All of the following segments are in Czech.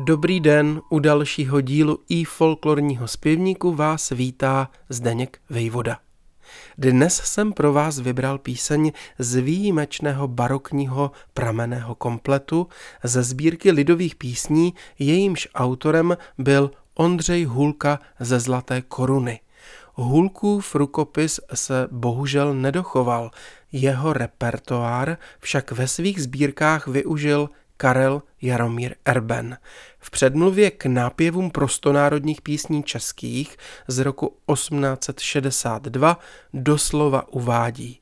Dobrý den, u dalšího dílu i folklorního zpěvníku vás vítá Zdeněk Vejvoda. Dnes jsem pro vás vybral píseň z výjimečného barokního prameného kompletu ze sbírky lidových písní, jejímž autorem byl Ondřej Hulka ze Zlaté koruny. Hulkův rukopis se bohužel nedochoval, jeho repertoár však ve svých sbírkách využil Karel Jaromír Erben. V předmluvě k nápěvům prostonárodních písní českých z roku 1862 doslova uvádí.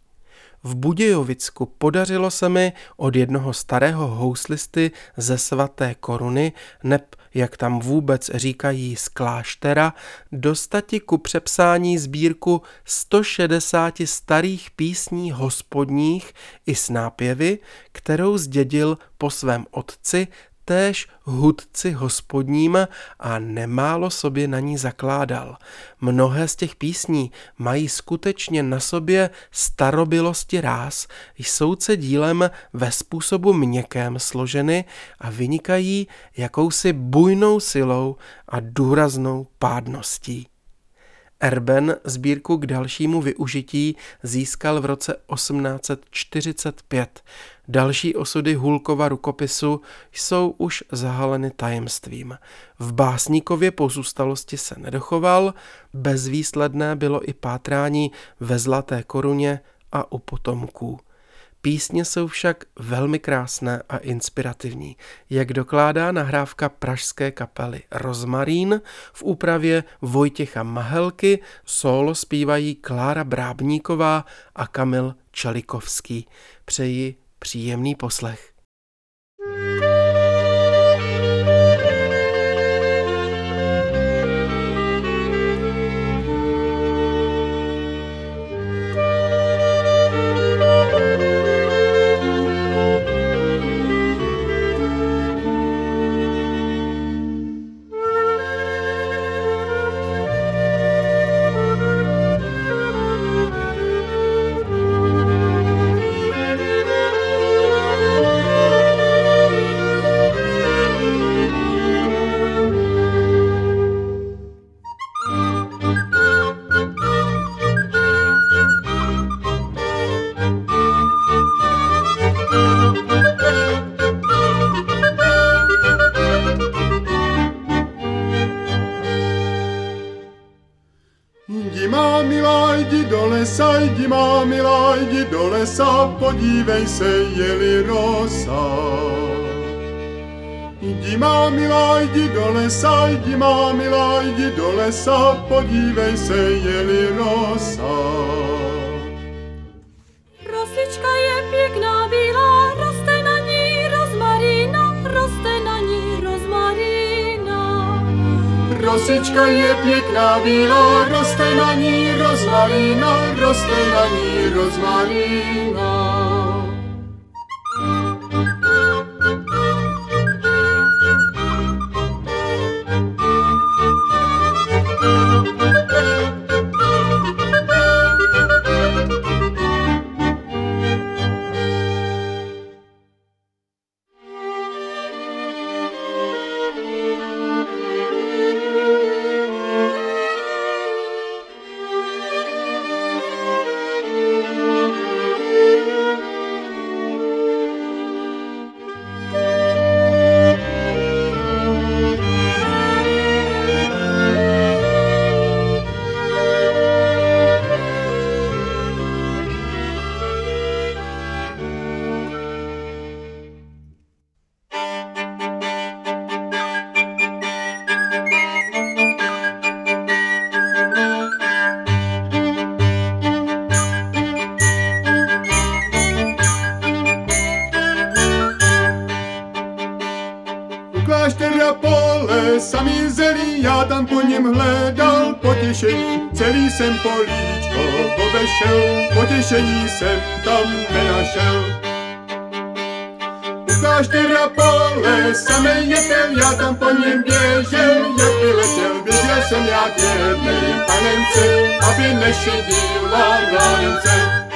V Budějovicku. Podařilo se mi od jednoho starého houslisty ze svaté koruny, neb jak tam vůbec říkají z kláštera, dostati ku přepsání sbírku 160 starých písní hospodních i s nápěvy, kterou zdědil po svém otci též hudci hospodním a nemálo sobě na ní zakládal. Mnohé z těch písní mají skutečně na sobě starobilosti ráz, jsou se dílem ve způsobu měkkém složeny a vynikají jakousi bujnou silou a důraznou pádností. Erben sbírku k dalšímu využití získal v roce 1845. Další osudy Hulkova rukopisu jsou už zahaleny tajemstvím. V básníkově pozůstalosti se nedochoval, bezvýsledné bylo i pátrání ve Zlaté koruně a u potomků. Písně jsou však velmi krásné a inspirativní, jak dokládá nahrávka pražské kapely Rozmarín v úpravě Vojtěcha Mahelky, solo zpívají Klára Brábníková a Kamil Čelikovský. Přeji příjemný poslech. Lesa, jdi má milá, jdi do lesa, podívej se, jeli rosa. Jdi má milá, jdi do lesa, jdi má milá, jdi do lesa, podívej se, jeli rosa. Rosička je pěkná, bílá, roste na ní rozmarína, roste na ní rozmarína. Já tam po něm hledal potěšení, celý jsem políčko obešel, potěšení jsem tam nenašel. U kláštera pole, samej jetel, já tam po něm běžel, jak by letěl, viděl jsem já k jednej panence, aby nešedila mládence.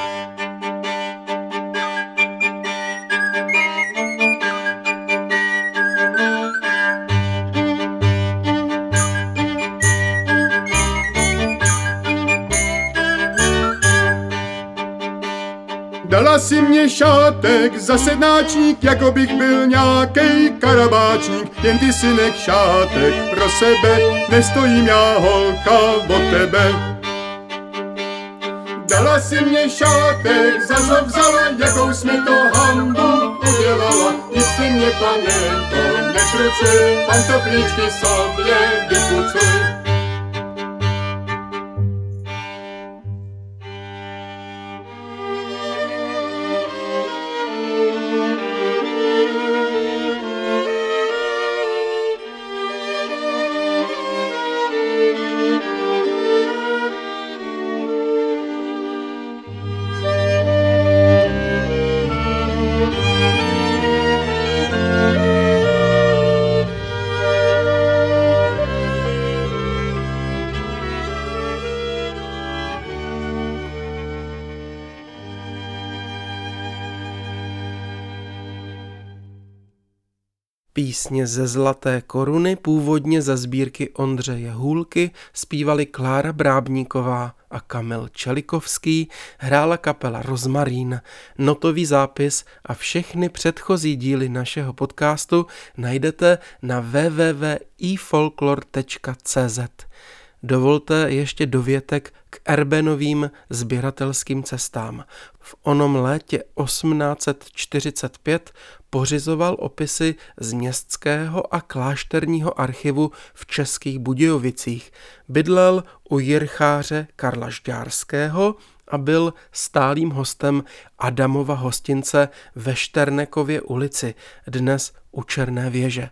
Dala si mě šátek za sednáčník, jako bych byl nějaký karabáčník. Jen ty synek šátek pro sebe, nestojím já holka o tebe. Dala si mě šátek, za co vzala, jakou jsme to hambu udělala. Nic si mě, panenko, nekrucuj, pantoflíčky sobě vypucuj. Písně ze Zlaté koruny původně ze sbírky Ondřeje Hůlky zpívali Klára Brábníková a Kamil Čelikovský, hrála kapela Rozmarín. Notový zápis a všechny předchozí díly našeho podcastu najdete na www.ifolklor.cz. Dovolte ještě dovětek k Erbenovým sběratelským cestám. V onom létě 1845 pořizoval opisy z městského a klášterního archivu v Českých Budějovicích. Bydlel u jircháře Karla Žďárského a byl stálým hostem Adamova hostince ve Šternekově ulici, dnes u Černé věže.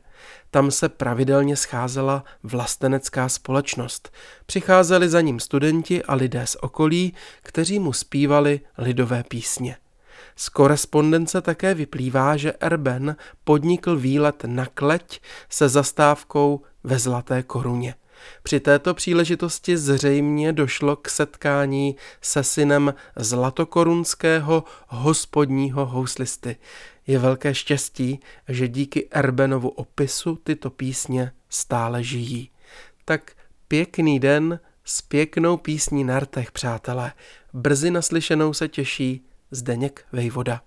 Tam se pravidelně scházela vlastenecká společnost. Přicházeli za ním studenti a lidé z okolí, kteří mu zpívali lidové písně. Z korespondence také vyplývá, že Erben podnikl výlet na kleť se zastávkou ve Zlaté koruně. Při této příležitosti zřejmě došlo k setkání se synem zlatokorunského hospodního houslisty. Je velké štěstí, že díky Erbenovu opisu tyto písně stále žijí. Tak pěkný den s pěknou písní na rtech, přátelé. Brzy naslyšenou se těší Zdeněk Vejvoda.